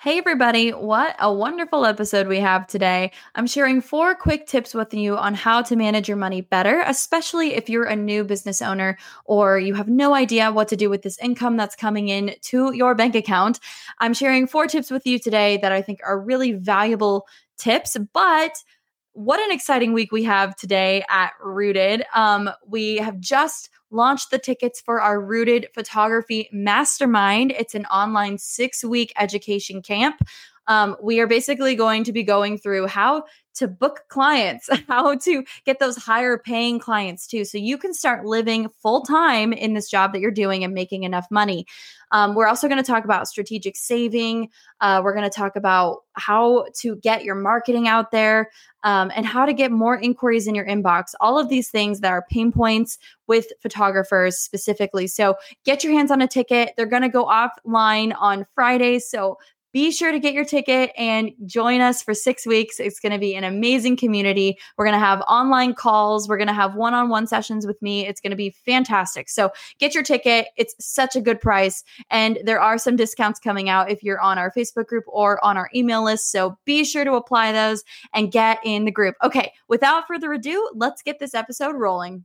Hey, everybody, what a wonderful episode we have today. I'm sharing four quick tips with you on how to manage your money better, especially if you're a new business owner or you have no idea what to do with this income that's coming in to your bank account. I'm sharing four tips with you today that I think are really valuable tips, but what an exciting week we have today at Rooted. Um, we have just launched the tickets for our Rooted Photography Mastermind. It's an online six week education camp. Um, we are basically going to be going through how to book clients, how to get those higher paying clients too. So you can start living full time in this job that you're doing and making enough money. Um, we're also going to talk about strategic saving. Uh, we're going to talk about how to get your marketing out there um, and how to get more inquiries in your inbox. All of these things that are pain points with photographers specifically. So get your hands on a ticket. They're going to go offline on Friday. So be sure to get your ticket and join us for six weeks. It's going to be an amazing community. We're going to have online calls. We're going to have one on one sessions with me. It's going to be fantastic. So get your ticket. It's such a good price. And there are some discounts coming out if you're on our Facebook group or on our email list. So be sure to apply those and get in the group. Okay, without further ado, let's get this episode rolling.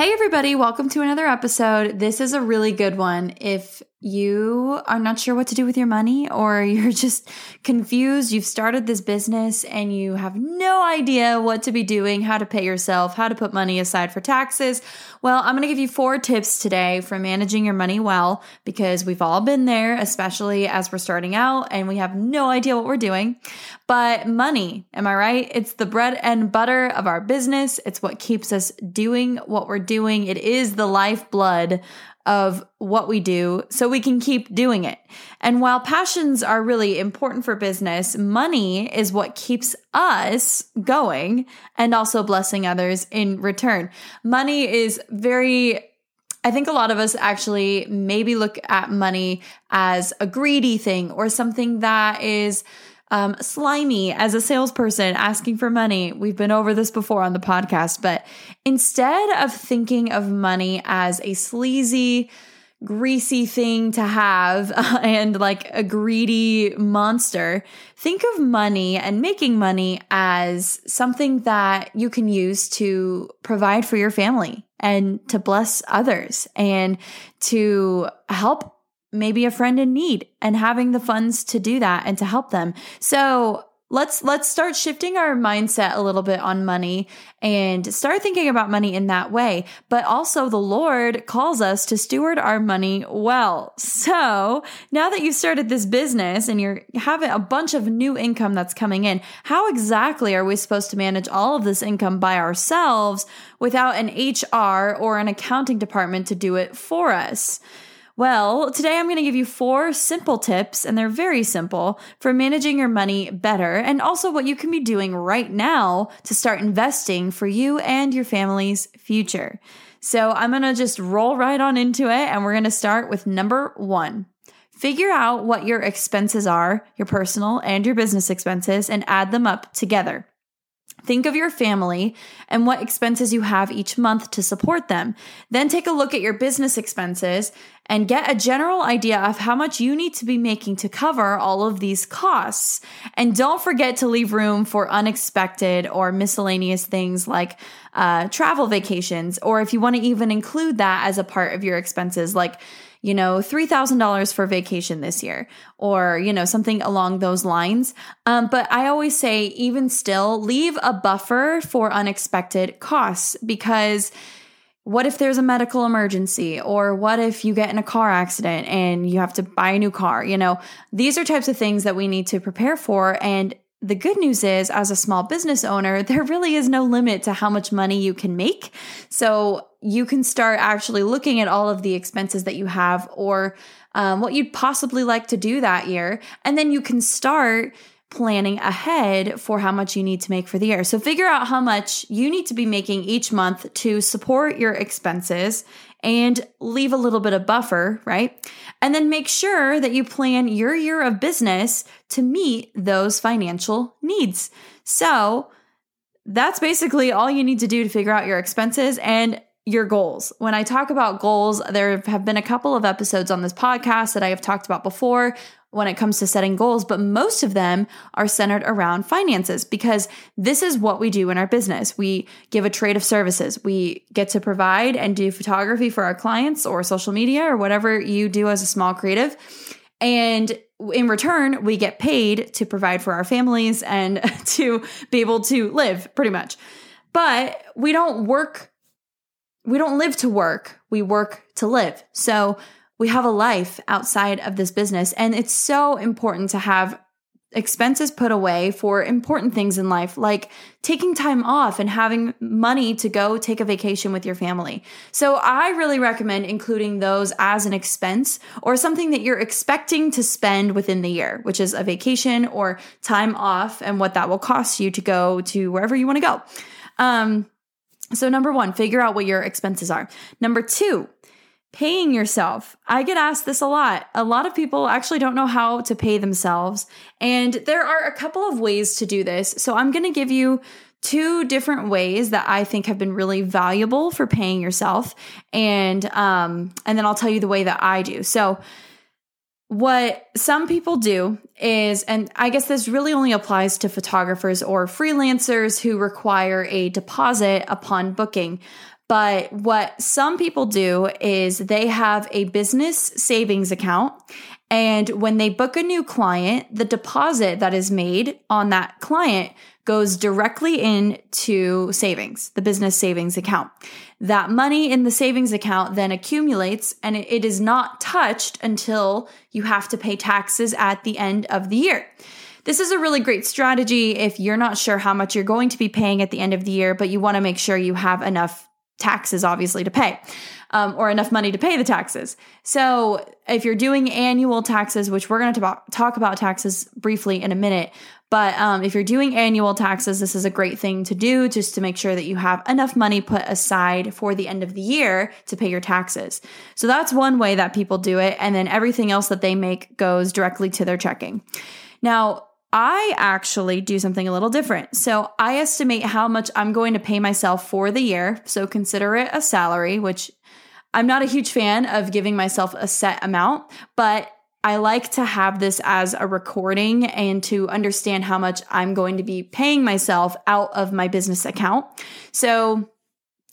Hey, everybody, welcome to another episode. This is a really good one. If you are not sure what to do with your money or you're just confused, you've started this business and you have no idea what to be doing, how to pay yourself, how to put money aside for taxes, well, I'm going to give you four tips today for managing your money well because we've all been there, especially as we're starting out and we have no idea what we're doing. But money, am I right? It's the bread and butter of our business. It's what keeps us doing what we're doing. It is the lifeblood of what we do so we can keep doing it. And while passions are really important for business, money is what keeps us going and also blessing others in return. Money is very I think a lot of us actually maybe look at money as a greedy thing or something that is um, slimy as a salesperson asking for money. We've been over this before on the podcast, but instead of thinking of money as a sleazy, greasy thing to have and like a greedy monster, think of money and making money as something that you can use to provide for your family and to bless others and to help maybe a friend in need and having the funds to do that and to help them. So let's let's start shifting our mindset a little bit on money and start thinking about money in that way. But also the lord calls us to steward our money well. So now that you've started this business and you're having a bunch of new income that's coming in how exactly are we supposed to manage all of this income by ourselves without an hr or an accounting department to do it for us well, today I'm going to give you four simple tips, and they're very simple for managing your money better, and also what you can be doing right now to start investing for you and your family's future. So I'm going to just roll right on into it, and we're going to start with number one. Figure out what your expenses are, your personal and your business expenses, and add them up together. Think of your family and what expenses you have each month to support them. Then take a look at your business expenses and get a general idea of how much you need to be making to cover all of these costs. And don't forget to leave room for unexpected or miscellaneous things like uh, travel vacations, or if you want to even include that as a part of your expenses, like you know, $3,000 for vacation this year or, you know, something along those lines. Um, but I always say, even still, leave a buffer for unexpected costs because what if there's a medical emergency or what if you get in a car accident and you have to buy a new car you know these are types of things that we need to prepare for and the good news is, as a small business owner, there really is no limit to how much money you can make. So you can start actually looking at all of the expenses that you have or um, what you'd possibly like to do that year. And then you can start planning ahead for how much you need to make for the year. So figure out how much you need to be making each month to support your expenses and leave a little bit of buffer, right? And then make sure that you plan your year of business to meet those financial needs. So that's basically all you need to do to figure out your expenses and your goals. When I talk about goals, there have been a couple of episodes on this podcast that I have talked about before when it comes to setting goals, but most of them are centered around finances because this is what we do in our business. We give a trade of services. We get to provide and do photography for our clients or social media or whatever you do as a small creative. And in return, we get paid to provide for our families and to be able to live pretty much. But we don't work, we don't live to work, we work to live. So we have a life outside of this business. And it's so important to have expenses put away for important things in life, like taking time off and having money to go take a vacation with your family. So I really recommend including those as an expense or something that you're expecting to spend within the year, which is a vacation or time off and what that will cost you to go to wherever you want to go. Um, so number one, figure out what your expenses are. Number two, Paying yourself. I get asked this a lot. A lot of people actually don't know how to pay themselves. And there are a couple of ways to do this. So I'm going to give you two different ways that I think have been really valuable for paying yourself. And, um, and then I'll tell you the way that I do. So, what some people do is, and I guess this really only applies to photographers or freelancers who require a deposit upon booking. But what some people do is they have a business savings account. And when they book a new client, the deposit that is made on that client goes directly into savings, the business savings account. That money in the savings account then accumulates and it is not touched until you have to pay taxes at the end of the year. This is a really great strategy if you're not sure how much you're going to be paying at the end of the year, but you want to make sure you have enough taxes obviously to pay um, or enough money to pay the taxes. So if you're doing annual taxes which we're going to talk about taxes briefly in a minute but um, if you're doing annual taxes this is a great thing to do just to make sure that you have enough money put aside for the end of the year to pay your taxes. So that's one way that people do it and then everything else that they make goes directly to their checking. Now I actually do something a little different. So I estimate how much I'm going to pay myself for the year. So consider it a salary, which I'm not a huge fan of giving myself a set amount, but I like to have this as a recording and to understand how much I'm going to be paying myself out of my business account. So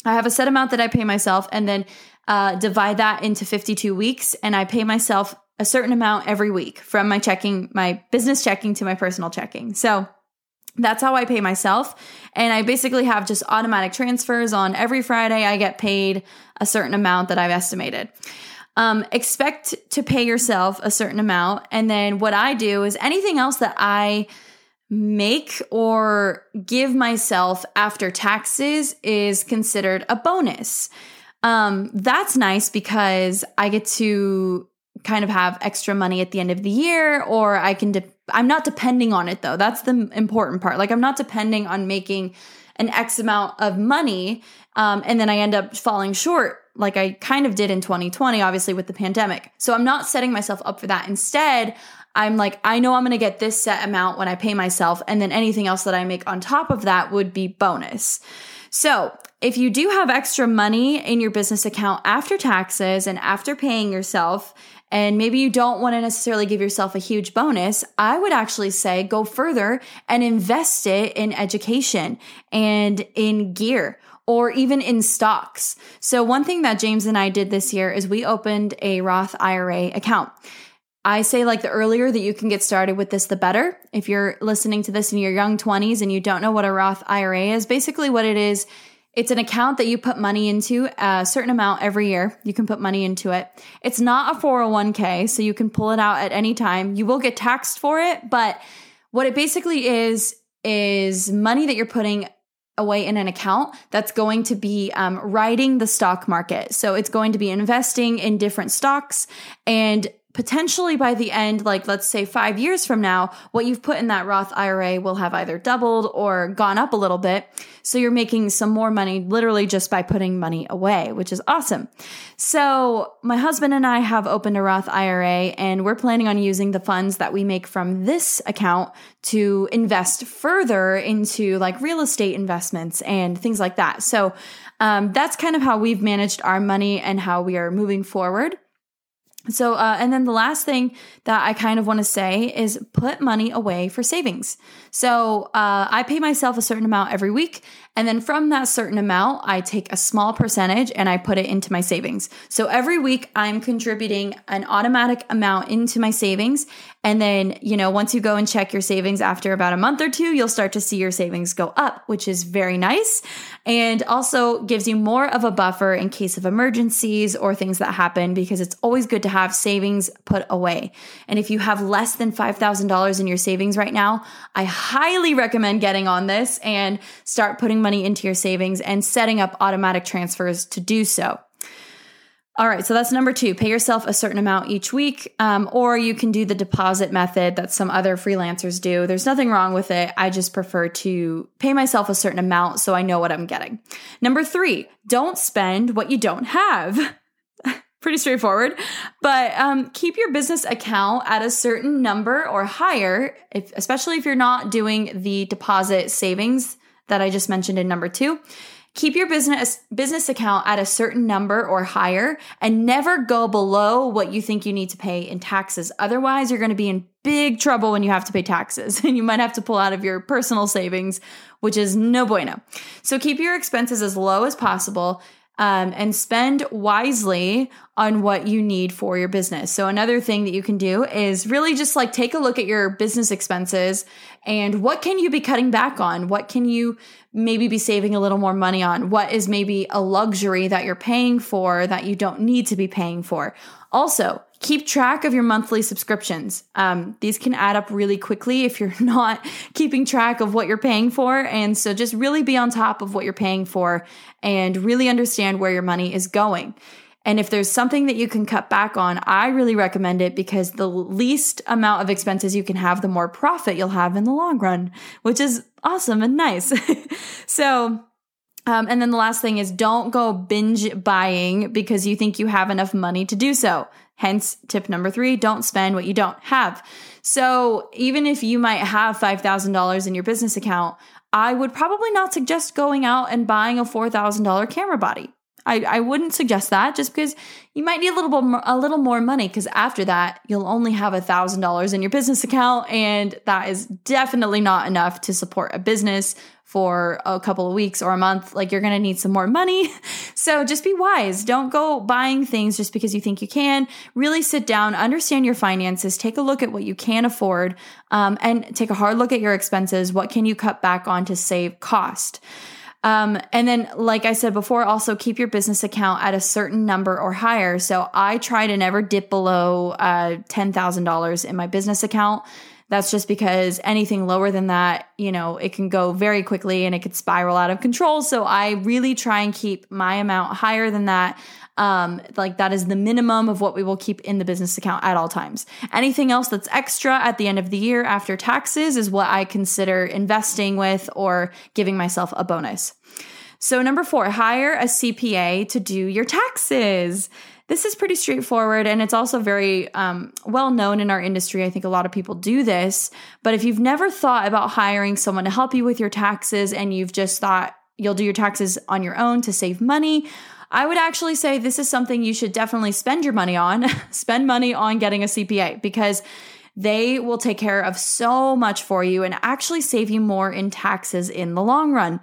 I have a set amount that I pay myself and then uh, divide that into 52 weeks and I pay myself a certain amount every week from my checking, my business checking to my personal checking. So that's how I pay myself. And I basically have just automatic transfers on every Friday. I get paid a certain amount that I've estimated. Um, expect to pay yourself a certain amount. And then what I do is anything else that I make or give myself after taxes is considered a bonus. Um, that's nice because I get to kind of have extra money at the end of the year or I can de- I'm not depending on it though. That's the important part. Like I'm not depending on making an X amount of money um, and then I end up falling short like I kind of did in 2020 obviously with the pandemic. So I'm not setting myself up for that. Instead, I'm like I know I'm going to get this set amount when I pay myself and then anything else that I make on top of that would be bonus. So, if you do have extra money in your business account after taxes and after paying yourself, and maybe you don't want to necessarily give yourself a huge bonus, I would actually say go further and invest it in education and in gear or even in stocks. So, one thing that James and I did this year is we opened a Roth IRA account. I say, like, the earlier that you can get started with this, the better. If you're listening to this in your young 20s and you don't know what a Roth IRA is, basically what it is it's an account that you put money into a certain amount every year. You can put money into it. It's not a 401k, so you can pull it out at any time. You will get taxed for it, but what it basically is is money that you're putting away in an account that's going to be um, riding the stock market. So it's going to be investing in different stocks and potentially by the end, like let's say five years from now, what you've put in that Roth IRA will have either doubled or gone up a little bit. So you're making some more money literally just by putting money away, which is awesome. So my husband and I have opened a Roth IRA and we're planning on using the funds that we make from this account to invest further into like real estate investments and things like that. So um, that's kind of how we've managed our money and how we are moving forward. So, uh, and then the last thing that I kind of want to say is put money away for savings. So, uh, I pay myself a certain amount every week. And then from that certain amount, I take a small percentage and I put it into my savings. So every week I'm contributing an automatic amount into my savings. And then, you know, once you go and check your savings after about a month or two, you'll start to see your savings go up, which is very nice. And also gives you more of a buffer in case of emergencies or things that happen because it's always good to have savings put away. And if you have less than $5,000 in your savings right now, I highly recommend getting on this and start putting money into your savings and setting up automatic transfers to do so. All right, so that's number two. Pay yourself a certain amount each week, um, or you can do the deposit method that some other freelancers do. There's nothing wrong with it. I just prefer to pay myself a certain amount so I know what I'm getting. Number three, don't spend what you don't have. Pretty straightforward, but um, keep your business account at a certain number or higher, if, especially if you're not doing the deposit savings that I just mentioned in number two. Keep your business business account at a certain number or higher and never go below what you think you need to pay in taxes. Otherwise, you're going to be in big trouble when you have to pay taxes and you might have to pull out of your personal savings, which is no bueno. So keep your expenses as low as possible um, and spend wisely on what you need for your business. So, another thing that you can do is really just like take a look at your business expenses and what can you be cutting back on? What can you maybe be saving a little more money on? What is maybe a luxury that you're paying for that you don't need to be paying for? Also, keep track of your monthly subscriptions. Um, these can add up really quickly if you're not keeping track of what you're paying for. And so just really be on top of what you're paying for and really understand where your money is going. And if there's something that you can cut back on, I really recommend it because the least amount of expenses you can have, the more profit you'll have in the long run, which is awesome and nice. so, um, and then the last thing is don't go binge buying because you think you have enough money to do so. Hence, tip number three don't spend what you don't have. So, even if you might have $5,000 in your business account, I would probably not suggest going out and buying a $4,000 camera body. I, I wouldn't suggest that just because you might need a little more, a little more money because after that you'll only have a thousand dollars in your business account and that is definitely not enough to support a business for a couple of weeks or a month, like you're to need some more money. So just be wise. Don't go buying things just because you think you can. Really sit down, understand your finances, take a look at what you can afford, um, and take a hard look at your expenses. What can you cut back on to save cost? Um, and then, like I said before, also keep your business account at a certain number or higher. So I try to never dip below uh, $10,000 in my business account. That's just because anything lower than that, you know, it can go very quickly and it could spiral out of control. So I really try and keep my amount higher than that. Um, like that is the minimum of what we will keep in the business account at all times. Anything else that's extra at the end of the year after taxes is what I consider investing with or giving myself a bonus. So, number four, hire a CPA to do your taxes. This is pretty straightforward and it's also very um, well known in our industry. I think a lot of people do this. But if you've never thought about hiring someone to help you with your taxes and you've just thought you'll do your taxes on your own to save money, I would actually say this is something you should definitely spend your money on. spend money on getting a CPA because they will take care of so much for you and actually save you more in taxes in the long run.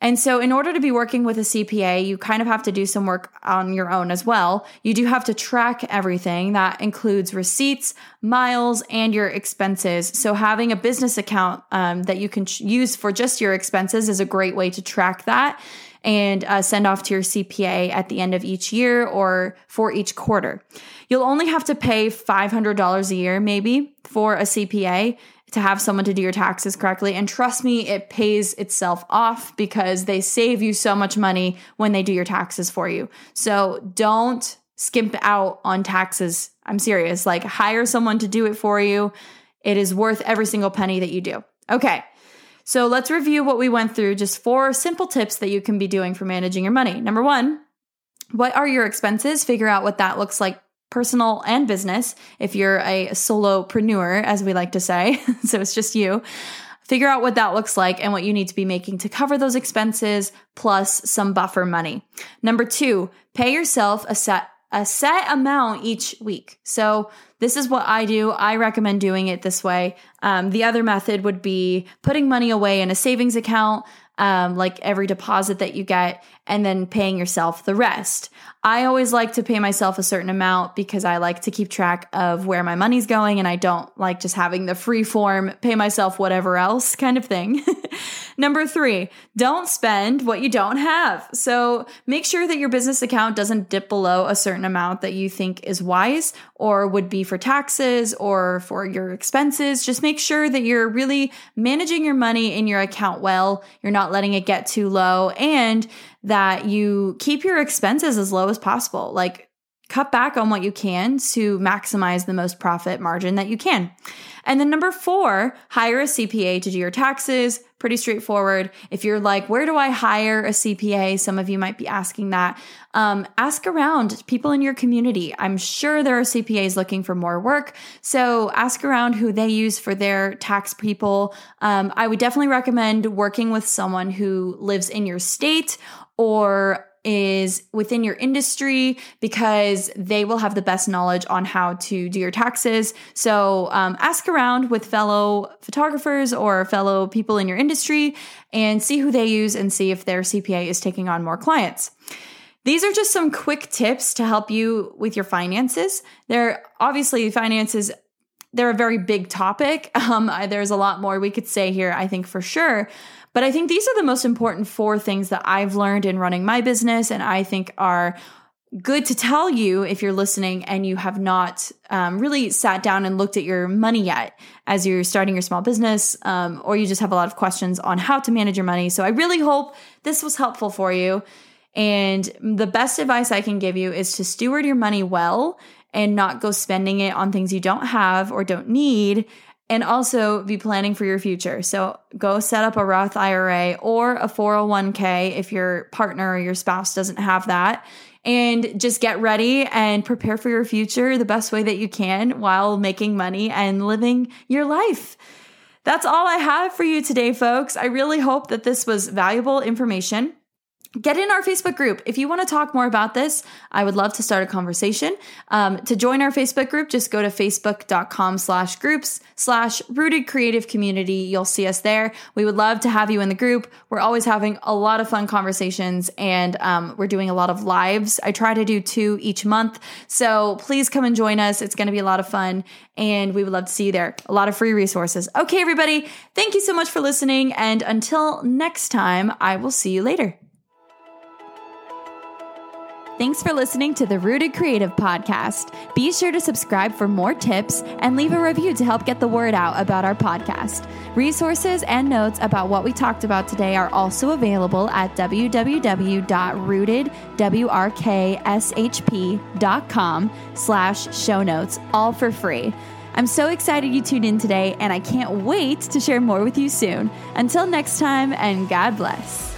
And so, in order to be working with a CPA, you kind of have to do some work on your own as well. You do have to track everything that includes receipts, miles, and your expenses. So, having a business account um, that you can use for just your expenses is a great way to track that and uh, send off to your CPA at the end of each year or for each quarter. You'll only have to pay $500 a year, maybe, for a CPA to have someone to do your taxes correctly. And trust me, it pays itself off because they save you so much money when they do your taxes for you. So don't skimp out on taxes. I'm serious. Like, hire someone to do it for you. It is worth every single penny that you do. Okay. So let's review what we went through just four simple tips that you can be doing for managing your money. Number one, what are your expenses? Figure out what that looks like personal and business if you're a solopreneur, as we like to say. so it's just you. Figure out what that looks like and what you need to be making to cover those expenses plus some buffer money. Number two, pay yourself a set a set amount each week. So this is what I do. I recommend doing it this way. Um, the other method would be putting money away in a savings account um, like every deposit that you get, and then paying yourself the rest. I always like to pay myself a certain amount because I like to keep track of where my money's going, and I don't like just having the free form, pay myself whatever else kind of thing. Number three, don't spend what you don't have. So make sure that your business account doesn't dip below a certain amount that you think is wise or would be for taxes or for your expenses. Just make sure that you're really managing your money in your account well. You're not letting it get too low and that you keep your expenses as low as possible. Like cut back on what you can to maximize the most profit margin that you can. And then number four, hire a CPA to do your taxes. Pretty straightforward. If you're like, where do I hire a CPA? Some of you might be asking that. Um, ask around people in your community. I'm sure there are CPAs looking for more work. So ask around who they use for their tax people. Um, I would definitely recommend working with someone who lives in your state or is within your industry because they will have the best knowledge on how to do your taxes. So um, ask around with fellow photographers or fellow people in your industry and see who they use and see if their CPA is taking on more clients. These are just some quick tips to help you with your finances. They're obviously finances they're a very big topic. Um, there's a lot more we could say here, I think for sure. But I think these are the most important four things that I've learned in running my business, and I think are good to tell you if you're listening and you have not um, really sat down and looked at your money yet as you're starting your small business, um, or you just have a lot of questions on how to manage your money. So I really hope this was helpful for you. And the best advice I can give you is to steward your money well and not go spending it on things you don't have or don't need and also be planning for your future. So go set up a Roth IRA or a 401k if your partner or your spouse doesn't have that. And just get ready and prepare for your future the best way that you can while making money and living your life. That's all I have for you today, folks. I really hope that this was valuable information get in our Facebook group. If you want to talk more about this, I would love to start a conversation. Um, to join our Facebook group, just go to facebook.com slash groups slash rooted creative community. You'll see us there. We would love to have you in the group. We're always having a lot of fun conversations and um, we're doing a lot of lives. I try to do two each month. So please come and join us. It's going to be a lot of fun and we would love to see you there. A lot of free resources. Okay, everybody. Thank you so much for listening. And until next time, I will see you later. Thanks for listening to the Rooted Creative Podcast. Be sure to subscribe for more tips and leave a review to help get the word out about our podcast. Resources and notes about what we talked about today are also available at www.rootedwrkshp.com slash show notes, all for free. I'm so excited you tuned in today, and I can't wait to share more with you soon. Until next time, and God bless.